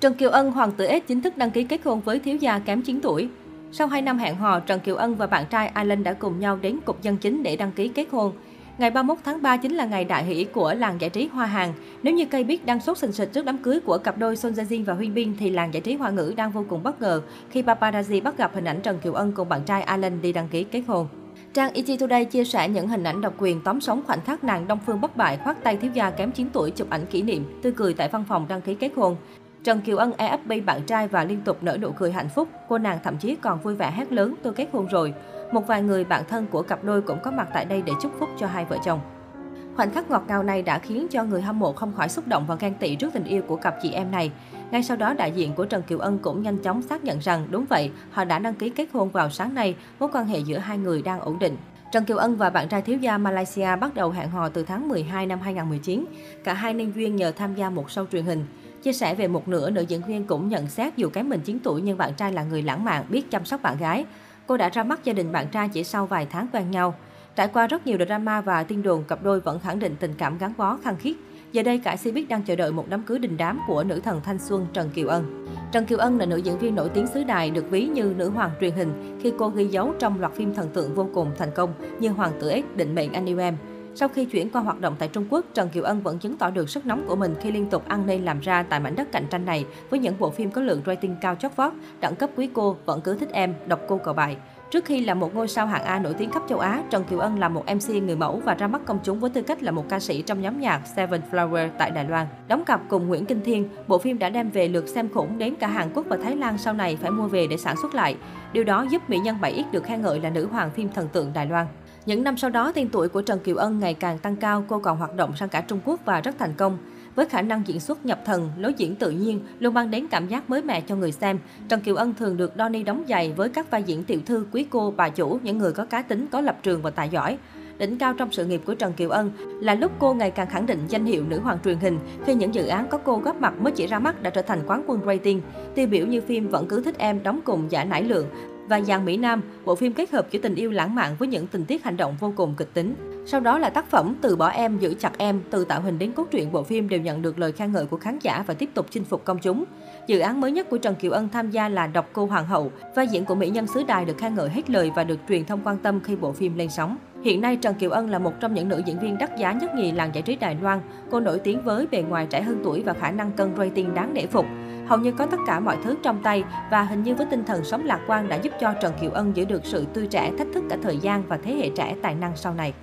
Trần Kiều Ân, hoàng tử S chính thức đăng ký kết hôn với thiếu gia kém 9 tuổi. Sau 2 năm hẹn hò, Trần Kiều Ân và bạn trai Alan đã cùng nhau đến cục dân chính để đăng ký kết hôn. Ngày 31 tháng 3 chính là ngày đại hỷ của làng giải trí Hoa Hàng. Nếu như cây biết đang sốt sình sịch trước đám cưới của cặp đôi Son Jae Jin và Huyên Bin thì làng giải trí Hoa ngữ đang vô cùng bất ngờ khi paparazzi bắt gặp hình ảnh Trần Kiều Ân cùng bạn trai Alan đi đăng ký kết hôn. Trang ET Today chia sẻ những hình ảnh độc quyền tóm sống khoảnh khắc nàng Đông Phương bất bại khoác tay thiếu gia kém 9 tuổi chụp ảnh kỷ niệm, tươi cười tại văn phòng đăng ký kết hôn. Trần Kiều Ân e ấp bạn trai và liên tục nở nụ cười hạnh phúc. Cô nàng thậm chí còn vui vẻ hét lớn tôi kết hôn rồi. Một vài người bạn thân của cặp đôi cũng có mặt tại đây để chúc phúc cho hai vợ chồng. Khoảnh khắc ngọt ngào này đã khiến cho người hâm mộ không khỏi xúc động và ghen tị trước tình yêu của cặp chị em này. Ngay sau đó, đại diện của Trần Kiều Ân cũng nhanh chóng xác nhận rằng đúng vậy, họ đã đăng ký kết hôn vào sáng nay, mối quan hệ giữa hai người đang ổn định. Trần Kiều Ân và bạn trai thiếu gia Malaysia bắt đầu hẹn hò từ tháng 12 năm 2019. Cả hai nên duyên nhờ tham gia một show truyền hình. Chia sẻ về một nửa, nữ diễn viên cũng nhận xét dù kém mình 9 tuổi nhưng bạn trai là người lãng mạn, biết chăm sóc bạn gái. Cô đã ra mắt gia đình bạn trai chỉ sau vài tháng quen nhau. Trải qua rất nhiều drama và tin đồn, cặp đôi vẫn khẳng định tình cảm gắn bó khăng khít. Giờ đây, cả Cbiz đang chờ đợi một đám cưới đình đám của nữ thần thanh xuân Trần Kiều Ân. Trần Kiều Ân là nữ diễn viên nổi tiếng xứ đài, được ví như nữ hoàng truyền hình khi cô ghi dấu trong loạt phim thần tượng vô cùng thành công như Hoàng tử X, Định mệnh anh yêu em. Sau khi chuyển qua hoạt động tại Trung Quốc, Trần Kiều Ân vẫn chứng tỏ được sức nóng của mình khi liên tục ăn nên làm ra tại mảnh đất cạnh tranh này với những bộ phim có lượng rating cao chót vót, đẳng cấp quý cô, vẫn cứ thích em, độc cô cờ bại. Trước khi là một ngôi sao hạng A nổi tiếng khắp châu Á, Trần Kiều Ân là một MC người mẫu và ra mắt công chúng với tư cách là một ca sĩ trong nhóm nhạc Seven Flower tại Đài Loan. Đóng cặp cùng Nguyễn Kinh Thiên, bộ phim đã đem về lượt xem khủng đến cả Hàn Quốc và Thái Lan sau này phải mua về để sản xuất lại. Điều đó giúp mỹ nhân 7X được khen ngợi là nữ hoàng phim thần tượng Đài Loan. Những năm sau đó, tên tuổi của Trần Kiều Ân ngày càng tăng cao, cô còn hoạt động sang cả Trung Quốc và rất thành công. Với khả năng diễn xuất nhập thần, lối diễn tự nhiên, luôn mang đến cảm giác mới mẻ cho người xem. Trần Kiều Ân thường được Donny đóng giày với các vai diễn tiểu thư, quý cô, bà chủ, những người có cá tính, có lập trường và tài giỏi. Đỉnh cao trong sự nghiệp của Trần Kiều Ân là lúc cô ngày càng khẳng định danh hiệu nữ hoàng truyền hình khi những dự án có cô góp mặt mới chỉ ra mắt đã trở thành quán quân rating. Tiêu biểu như phim Vẫn cứ thích em đóng cùng giả nải lượng và Giang Mỹ Nam, bộ phim kết hợp giữa tình yêu lãng mạn với những tình tiết hành động vô cùng kịch tính. Sau đó là tác phẩm Từ bỏ em, giữ chặt em, từ tạo hình đến cốt truyện bộ phim đều nhận được lời khen ngợi của khán giả và tiếp tục chinh phục công chúng. Dự án mới nhất của Trần Kiều Ân tham gia là Đọc cô Hoàng hậu, vai diễn của mỹ nhân xứ đài được khen ngợi hết lời và được truyền thông quan tâm khi bộ phim lên sóng. Hiện nay, Trần Kiều Ân là một trong những nữ diễn viên đắt giá nhất nhì làng giải trí Đài Loan. Cô nổi tiếng với bề ngoài trẻ hơn tuổi và khả năng cân rating đáng nể phục. Hầu như có tất cả mọi thứ trong tay và hình như với tinh thần sống lạc quan đã giúp cho Trần Kiều Ân giữ được sự tươi trẻ, thách thức cả thời gian và thế hệ trẻ tài năng sau này.